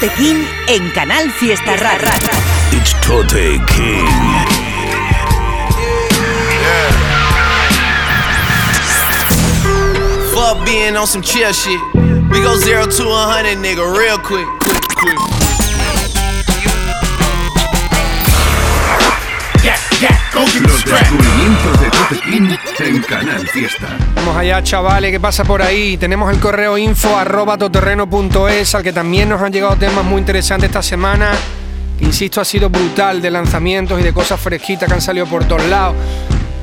Tote King en Canal Fiesta Rara. It's Tote King. Fuck being on some chill shit. We go zero to a hundred, nigga, real quick, quick, quick. Los descubrimientos de Tote King en Canal Fiesta. Vamos allá, chavales, ¿qué pasa por ahí? Tenemos el correo info arroba toterreno.es al que también nos han llegado temas muy interesantes esta semana. Que, insisto, ha sido brutal de lanzamientos y de cosas fresquitas que han salido por todos lados.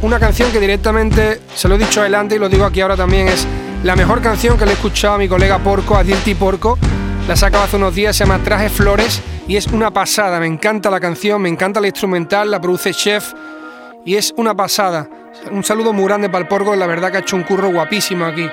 Una canción que directamente, se lo he dicho adelante y lo digo aquí ahora también, es la mejor canción que le he escuchado a mi colega Porco, a Dirty Porco. La sacaba hace unos días, se llama Traje Flores y es una pasada. Me encanta la canción, me encanta la instrumental, la produce Chef y es una pasada. Un saludo muy grande para el Porco, la verdad que ha hecho un curro guapísimo aquí.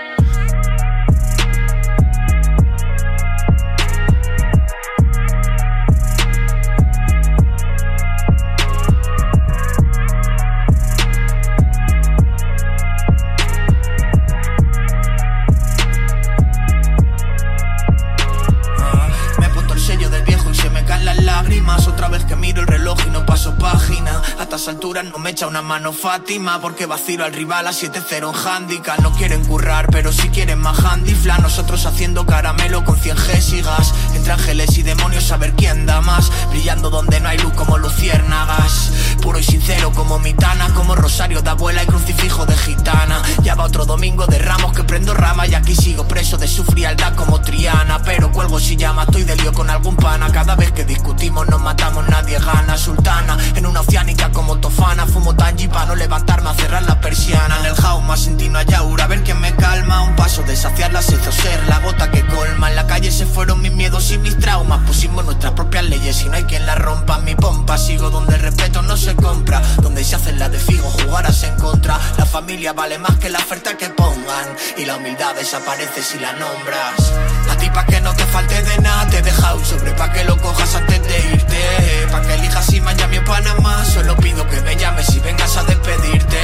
Porque vacilo al rival a 7-0 en handicap. No quieren currar pero si quieren más handifla Nosotros haciendo caramelo con 100 gésigas. Entre ángeles y demonios a ver quién da más. Brillando donde no hay luz como luciérnagas Puro y sincero como mitana Como rosario de abuela y crucifijo de gitana. Ya va otro domingo de ramos que prendo rama Y aquí sigo preso de su frialdad como Triana. Pero cuelgo si llama, estoy de lío con algún pana. Cada vez que discutimos nos matamos, nadie gana. Sultana, en una oceánica como Tofana Fumo tangi para no levantarme a cerrar la persiana. En el jauma sentí una yaura, a ver quién me calma. Un paso de saciar la sed o ser la gota que colma. En la calle se fueron mis miedos y mis traumas. Pusimos nuestras propias leyes y no hay quien las rompa. Mi pompa, sigo donde respeto no se compra Donde se hacen la de figo, jugarás en contra. La familia vale más que la oferta que pongan Y la humildad desaparece si la nombras. A ti pa' que no te falte de nada Te he dejado un sobre pa' que lo cojas antes de irte. Pa' que elijas si Miami o Panamá Solo pido que me llames si vengas a despedirte.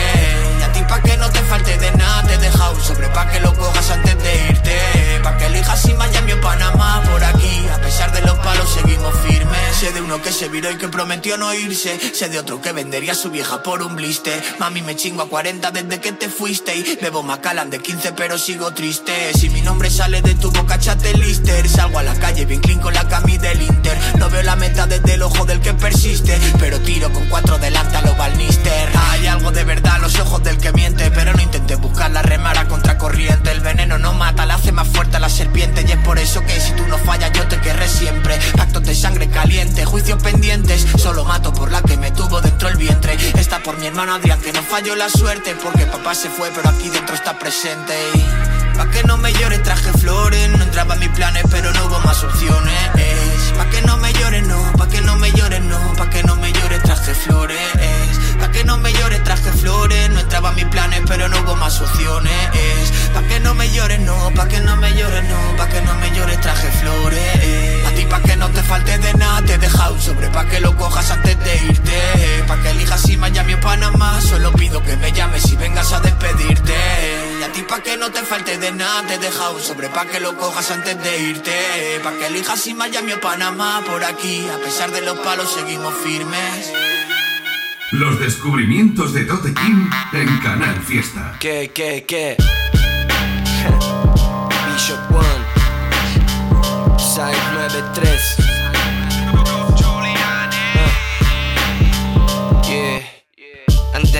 Y a ti pa' que no te falte de nada Te he dejado un sobre pa' que lo cojas antes de irte. Pa' que elijas si Miami o Panamá Por aquí, a pesar de los palos seguimos firmes. Sé de uno que se viró y que prometió no irse Sé de otro que vendería a su vieja por un blister. Mami me chingo a 40 desde que te fuiste. Y bebo Macallan de 15 pero sigo triste. Si mi nombre sale de tu boca chate lister. Salgo a la calle bien clean la cami del Inter. No veo la meta desde el ojo del que persiste. Pero tiro con cuatro delante a lo balnister. Hay algo de verdad en los ojos del que miente Pero no intentes buscar la remara contra corriente El veneno no mata, la hace más fuerte a la serpiente. Y es por eso que si tú no fallas yo te querré siempre. Pactos de sangre caliente, juicios pendientes. Solo mato por la que me tuvo Está por mi hermano Adrián que no falló la suerte Porque papá se fue pero aquí dentro está presente. Y Pa' que no me llores traje flores No entraba en mis planes pero no hubo más opciones ti pa' que no te falte de nada. Te he dejado un sobre pa' que lo cojas antes de irte. Pa' que elijas si Miami o Panamá Por aquí, a pesar de los palos seguimos firmes. Los descubrimientos de Tote King en Canal Fiesta. ¿Qué, qué, qué? Bishop One. Side 93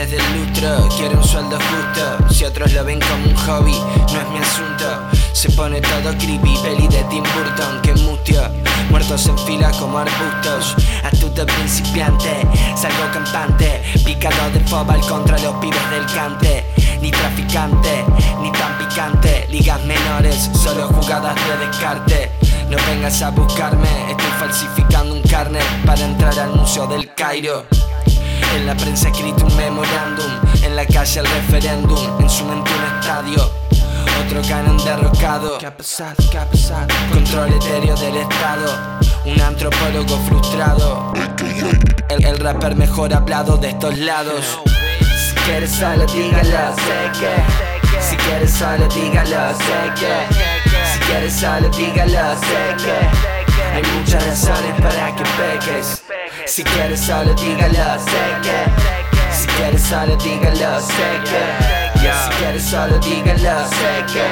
Antes del lustro, quiero un sueldo justo. Si otros lo ven como un hobby, no es mi asunto. Se pone todo creepy, peli de Tim Burton, que mutio. Muertos en fila como arbustos. Astuto principiante, salgo campante. Picado de fobal contra los pibes del cante. Ni traficante, ni tan picante. Ligas menores, solo jugadas de descarte. No vengas a buscarme, estoy falsificando un carnet para entrar al Museo del Cairo. En la prensa escrito un memorándum, en la calle el referéndum, en su mente un estadio. Otro canon derrocado. ¿Qué ha pasado? ¿Qué ha pasado? Control etéreo del Estado. Un antropólogo frustrado. El, el rapper mejor hablado de estos lados. Si quieres solo dígalo, sé que. Si quieres solo dígalo, sé que. Si quieres solo dígalo, sé que. Hay muchas razones para que peques. Si quieres solo dígalo, sé que. Si quieres solo dígalo, sé que. Si quieres solo dígalo, sé que.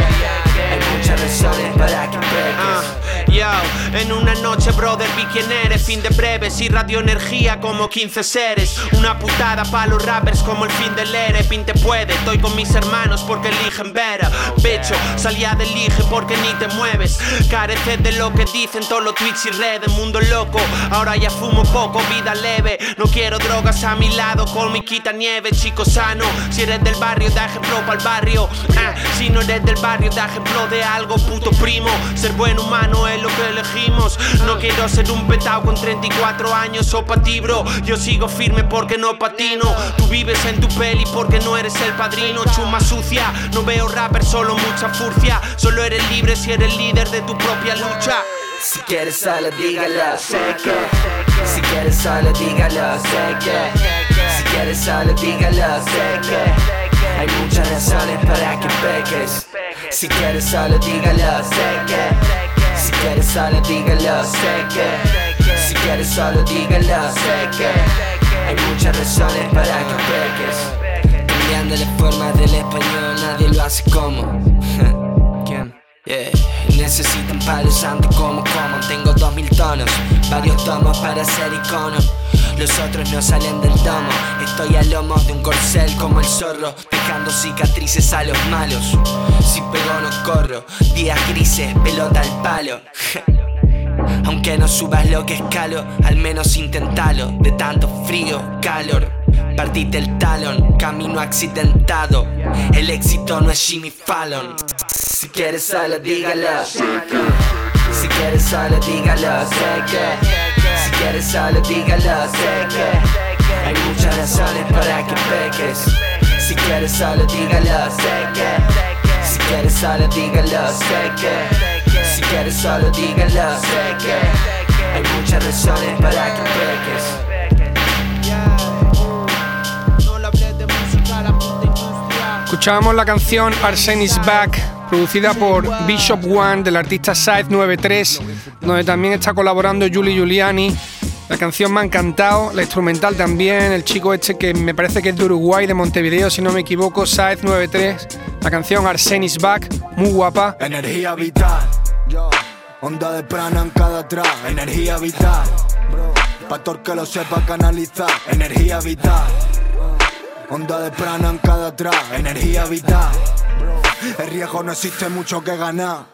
Hay muchas razones para que peques. Yo, en una noche, brother, vi quién eres. Fin de breves y radioenergía como 15 seres. Una putada pa' los rappers como el fin del ere. Pinte puede, estoy con mis hermanos porque eligen ver. Pecho, salía del elige porque ni te mueves. Careces de lo que dicen todos los tweets y redes. Mundo loco, ahora ya fumo poco, vida leve. No quiero drogas a mi lado, con mi quita nieve, chico sano. Si eres del barrio, da ejemplo para el barrio. Ah, si no eres del barrio, da ejemplo de algo, puto primo. Ser buen humano es lo que elegimos. No quiero ser un petao con 34 años o pa' ti, bro. Yo sigo firme porque no patino. Tú vives en tu peli porque no eres el padrino. Chuma sucia, no veo rapper, solo mucha furcia. Solo eres libre si eres líder de tu propia lucha. Si quieres solo dígalo, sé que. Si quieres solo dígalo, sé que. Si quieres solo dígalo, sé que. Hay muchas razones para que peques. Si quieres solo dígalo, sé que. Si quieres solo dígalo, sé que Si quieres solo dígalo, sé que Hay muchas razones para que peques Cambiando la forma del español, nadie lo hace como ¿Quién? Yeah. Necesitan palos santo como como Tengo dos mil tonos, varios tomos para ser icono los otros no salen del domo. Estoy a lomos de un corcel como el zorro, dejando cicatrices a los malos. Si pego no corro, días grises, pelota al palo. Aunque no subas lo que escalo, al menos intentalo. De tanto frío, calor. Partite el talón, camino accidentado. El éxito no es Jimmy Fallon. Si quieres solo dígalo. Si quieres solo dígalo, sé que. Si quieres solo dígalo, sé que. Hay muchas razones para que peques. Si quieres solo dígalo, sé que. Si quieres solo dígalo, sé que. Si quieres solo dígalo, sé que. Hay muchas razones para que peques Escuchábamos la canción Arsenis Back, producida por Bishop One del artista Side 93, donde también está colaborando Julie Giuliani. La canción me ha encantado, la instrumental también, el chico este que me parece que es de Uruguay, de Montevideo, si no me equivoco, Side 93. La canción Arsenis Back, muy guapa. Energía vital, onda de prana en cada track, energía vital. Pastor que lo sepa canalizar, energía vital. Onda de prana en cada track, energía vital. El riesgo no existe mucho que ganar.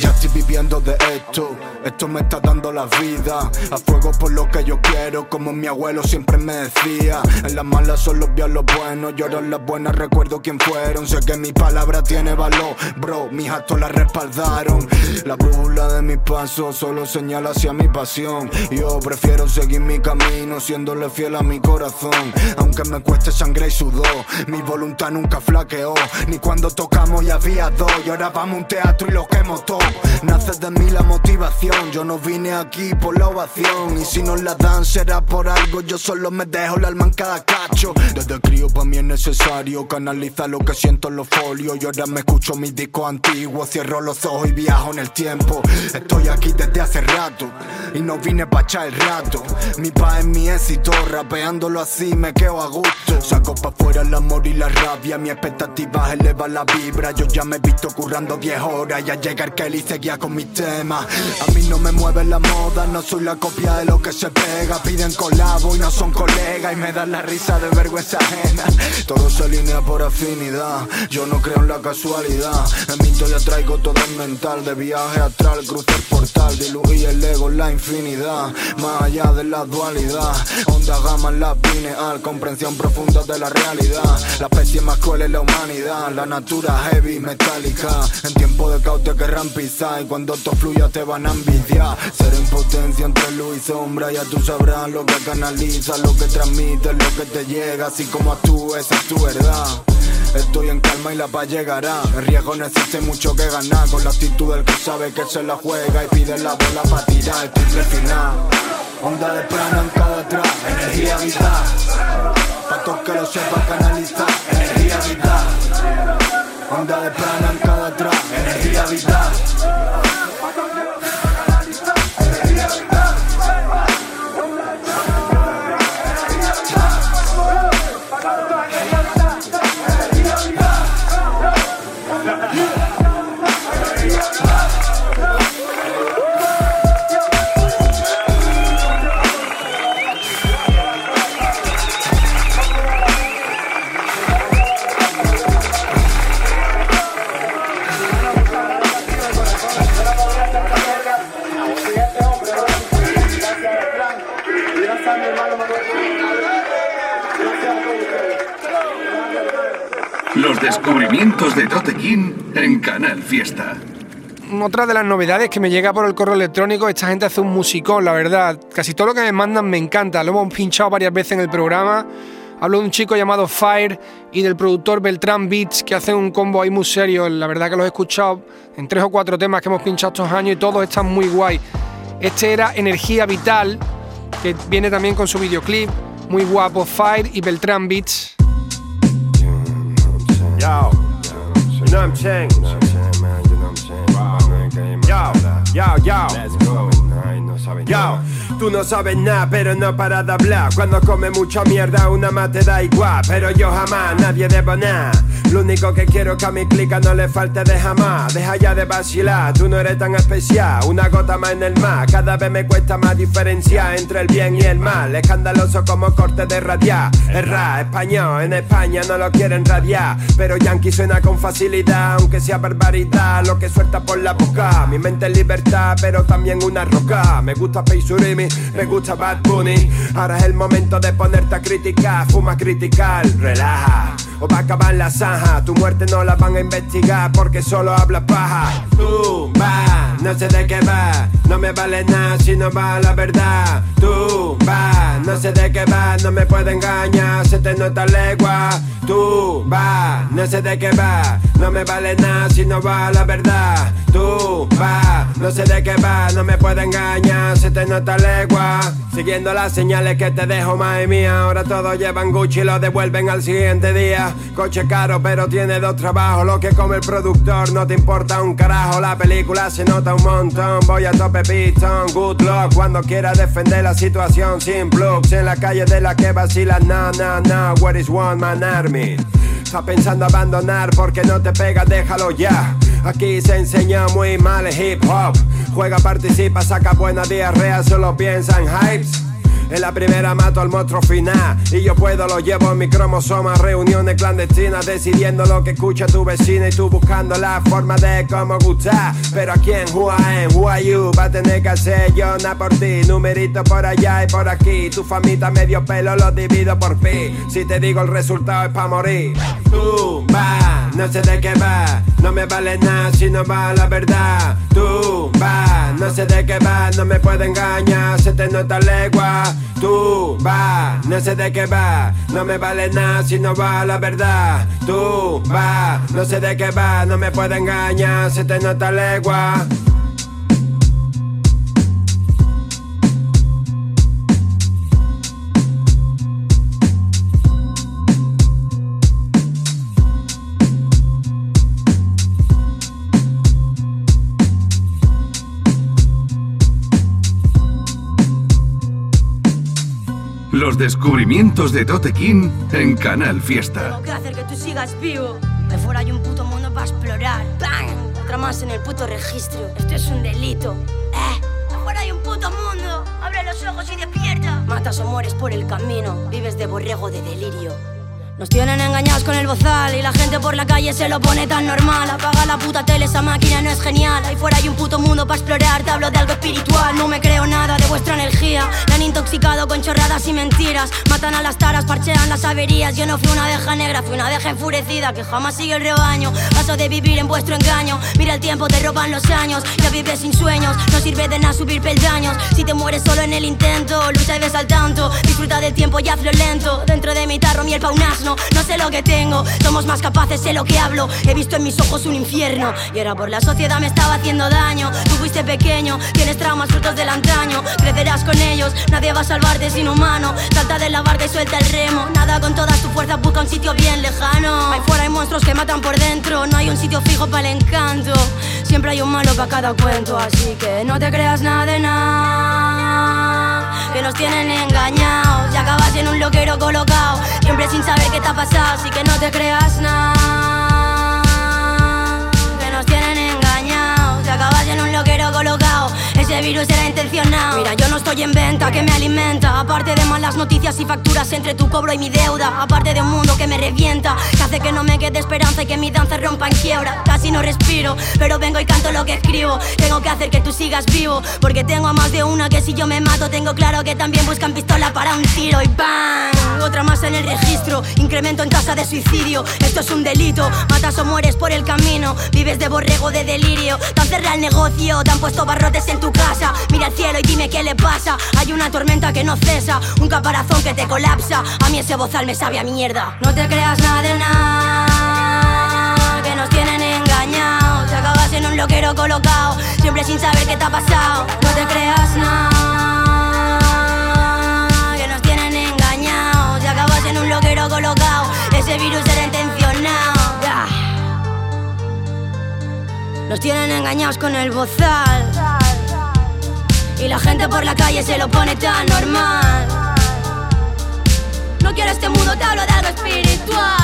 Ya estoy viviendo de esto, esto me está dando la vida. A fuego por lo que yo quiero, como mi abuelo siempre me decía. En las malas son los bien los buenos, lloro en las buenas, recuerdo quién fueron. Sé que mi palabra tiene valor, bro, mis actos la respaldaron. La brújula de mis pasos solo señala hacia mi pasión. Yo prefiero seguir mi camino, siéndole fiel a mi corazón. Aunque me cueste sangre y sudor, mi voluntad nunca flaqueó. Ni cuando tocamos había dos, y ahora vamos a un teatro y lo quemo todo. Nace de mí la motivación. Yo no vine aquí por la ovación. Y si no la dan, será por algo. Yo solo me dejo el alma en cada cacho. Desde crío para mí es necesario canalizar lo que siento en los folios. Y ahora me escucho mis discos antiguos. Cierro los ojos y viajo en el tiempo. Estoy aquí desde hace rato. Y no vine para echar el rato. Mi pa es mi éxito. Rapeándolo así me quedo a gusto. Saco pa' fuera el amor y la rabia. Mi expectativa eleva la vibra. Yo ya me he visto currando 10 horas. Y al llegar Kelly seguía con mis temas. A mí no me mueve la moda, no soy la copia de lo que se pega. Piden colabo y no son colegas y me dan la risa de vergüenza ajena. Todo se alinea por afinidad, yo no creo en la casualidad. En mi historia traigo todo el mental, de viaje astral, cruce el portal, diluí el ego en la infinidad. Más allá de la dualidad, onda gama en la pineal, comprensión profunda de la realidad. La especie más cruel es la humanidad, la natura En tiempo de caos te querrán pisar y cuando todo fluya te van a envidiar. Ser impotencia entre luz y sombra, ya tú sabrás lo que canaliza, lo que transmite, lo que te llega, así como actúes, esa es tu verdad. Estoy en calma y la paz llegará. El riesgo no mucho que ganar. Con la actitud del que sabe que se la juega y pide la bola para tirar el triple final. Onda de prana en cada track, energía vital. Pa' todos que lo sepa canalizar, descubrimientos de Tote King en Canal Fiesta. Otra de las novedades que me llega por el correo electrónico, esta gente hace un musicón, la verdad. Casi todo lo que me mandan me encanta, lo hemos pinchado varias veces en el programa. Hablo de un chico llamado Fire y del productor Beltrán Beats que hacen un combo ahí muy serio. La verdad que los he escuchado en tres o cuatro temas que hemos pinchado estos años y todos están muy guay. Este era Energía Vital, que viene también con su videoclip. Muy guapo, Fire y Beltrán Beats. Yo, you know what I'm saying? Yo, yo, yo. Yo, tú no sabes nada, pero no para de hablar. Cuando come mucha mierda, una más te da igual. Pero yo jamás, nadie debo nada. Lo único que quiero es que a mi clica no le falte de jamás. Deja ya de vacilar, tú no eres tan especial. Una gota más en el mar, cada vez me cuesta más diferenciar entre el bien y el mal. Escandaloso como corte de radiar. Erra, español, en España no lo quieren radiar. Pero Yankee suena con facilidad, aunque sea barbaridad. Lo que suelta por la boca. Mi mente es libertad, pero también una roca. Me gusta Peisurimi, me gusta Bad Bunny. Ahora es el momento de ponerte a criticar, fuma a criticar, relaja. O va a acabar la zanja, tu muerte no la van a investigar porque solo habla paja. Tú va, no sé de qué va, no me vale nada si no va la verdad. Tú va, no sé de qué va, no me puede engañar, se te nota legua. Tú va, no sé de qué va, no me vale nada si no va la verdad. Tú va, no sé de qué va, no me puede engañar, se te nota legua. Siguiendo las señales que te dejo, madre mía, ahora todos llevan Gucci y lo devuelven al siguiente día. Coche caro, pero tiene dos trabajos. Lo que come el productor no te importa un carajo. La película se nota un montón. Voy a tope pistón. Good luck cuando quiera defender la situación sin plugs. En la calle de la que vacila, no, no, no. Where is one man army? Está pensando abandonar porque no te pega, déjalo ya. Aquí se enseña muy mal el hip hop. Juega, participa, saca buena diarrea, solo piensa en hypes. En la primera mato al monstruo final. Y yo puedo, lo llevo en mi cromosoma. Reuniones clandestinas decidiendo lo que escucha tu vecina Y tú buscando la forma de cómo gustar. Pero a quién, who I am, who are you Va a tener que hacer yo nada por ti. Numerito por allá y por aquí. Tu famita medio pelo lo divido por pi. Si te digo el resultado es pa' morir. Tú va, no sé de qué va No me vale nada si no va la verdad. Tú va, no sé de qué va No me puede engañar, se te nota legua. Tú va, no sé de qué va, no me vale nada si no va la verdad. Tú va, no sé de qué va, no me puede engañar, se te nota legua. Descubrimientos de Tote en Canal Fiesta. Tengo que hacer que tú sigas vivo. De fuera hay un puto mundo para explorar. ¡Bang! Otra más en el puto registro. Esto es un delito. ¿Eh? De fuera hay un puto mundo. Abre los ojos y despierta. Matas o mueres por el camino. Vives de borrego de delirio. Nos tienen engañados con el bozal y la gente por la calle se lo pone tan normal. Apaga la puta tele, esa máquina no es genial. Ahí fuera hay un puto mundo para explorar, te hablo de algo espiritual. No me creo nada de vuestra energía. Me han intoxicado con chorradas y mentiras. Matan a las taras, parchean las averías. Yo no fui una abeja negra, fui una abeja enfurecida que jamás sigue el rebaño. Paso de vivir en vuestro engaño. Mira el tiempo, te roban los años. Ya vives sin sueños, no sirve de nada subir peldaños. Si te mueres solo en el intento, lucha y ves al tanto. Disfruta del tiempo y hazlo lento. Dentro de mi tarro, miel pa' un asno. No sé lo que tengo, somos más capaces, sé lo que hablo. He visto en mis ojos un infierno. Y era por la sociedad me estaba haciendo daño. Tú fuiste pequeño, tienes traumas frutos del antaño. Crecerás con nadie va a salvarte sin humano. Salta de la barca y suelta el remo. Nada con toda tu fuerza, busca un sitio bien lejano. Ahí fuera hay monstruos que matan por dentro. No hay un sitio fijo para el encanto. Siempre hay un malo para cada cuento. Así que no te creas nada de nada. Que nos tienen engañados. Y acabas en un loquero colocado. Siempre sin saber qué te ha pasado. Así que no te creas nada. Que nos tienen engañados. Y acabas en un loquero colocado. Ese virus era intencionado. Mira, yo no estoy en venta, que me alimenta. Aparte de malas noticias y facturas entre tu cobro y mi deuda. Aparte de un mundo que me revienta, hace que no me quede esperanza y que mi danza rompa en quiebra. Casi no respiro, pero vengo y canto lo que escribo. Tengo que hacer que tú sigas vivo, porque tengo a más de una que si yo me mato, tengo claro que también buscan pistola para un tiro y ¡bam! Otra más en el registro, incremento en tasa de suicidio. Esto es un delito, matas o mueres por el camino. Vives de borrego de delirio, te han cerrado el negocio, te han puesto barrotes en tu casa. Mira al cielo y dime qué le pasa. Hay una tormenta que no cesa, un caparazón que te colapsa. A mí ese bozal me sabe a mierda. No te creas nada de nada, que nos tienen engañados. Te acabas en un loquero colocado, siempre sin saber qué te ha pasado. No te creas nada, que nos tienen engañados. Te acabas en un loquero colocado, ese virus era intencionado. Nos tienen engañados con el bozal. Y la gente por la calle se lo pone tan normal. No quiero este mundo, te hablo de algo espiritual.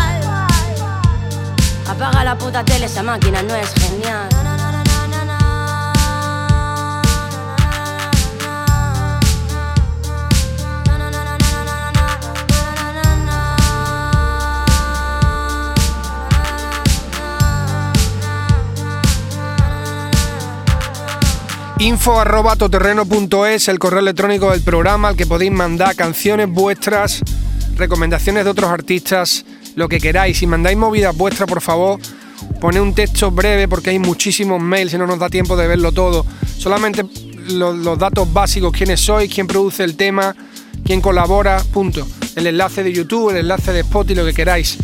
Apaga la puta tele, esa máquina no es genial. Info arroba toterreno.es, el correo electrónico del programa al que podéis mandar canciones vuestras, recomendaciones de otros artistas, lo que queráis. Si mandáis movidas vuestras, por favor, poned un texto breve porque hay muchísimos mails y no nos da tiempo de verlo todo. Solamente los, datos básicos, quiénes sois, quién produce el tema, quién colabora, punto. El enlace de YouTube, el enlace de Spotify, lo que queráis.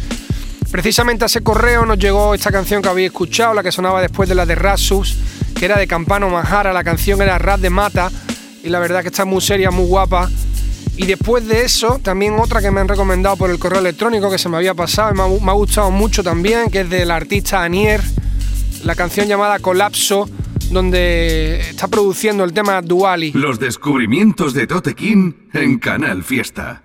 Precisamente a ese correo nos llegó esta canción que habéis escuchado, la que sonaba después de la de Rasus, que era de Campano Manjara, la canción era Rat de Mata, y la verdad que está muy seria, muy guapa. Y después de eso, también otra que me han recomendado por el correo electrónico que se me había pasado y me ha, gustado mucho también, que es del artista Anier, la canción llamada Colapso, donde está produciendo el tema Duali. Los descubrimientos de Tote King en Canal Fiesta.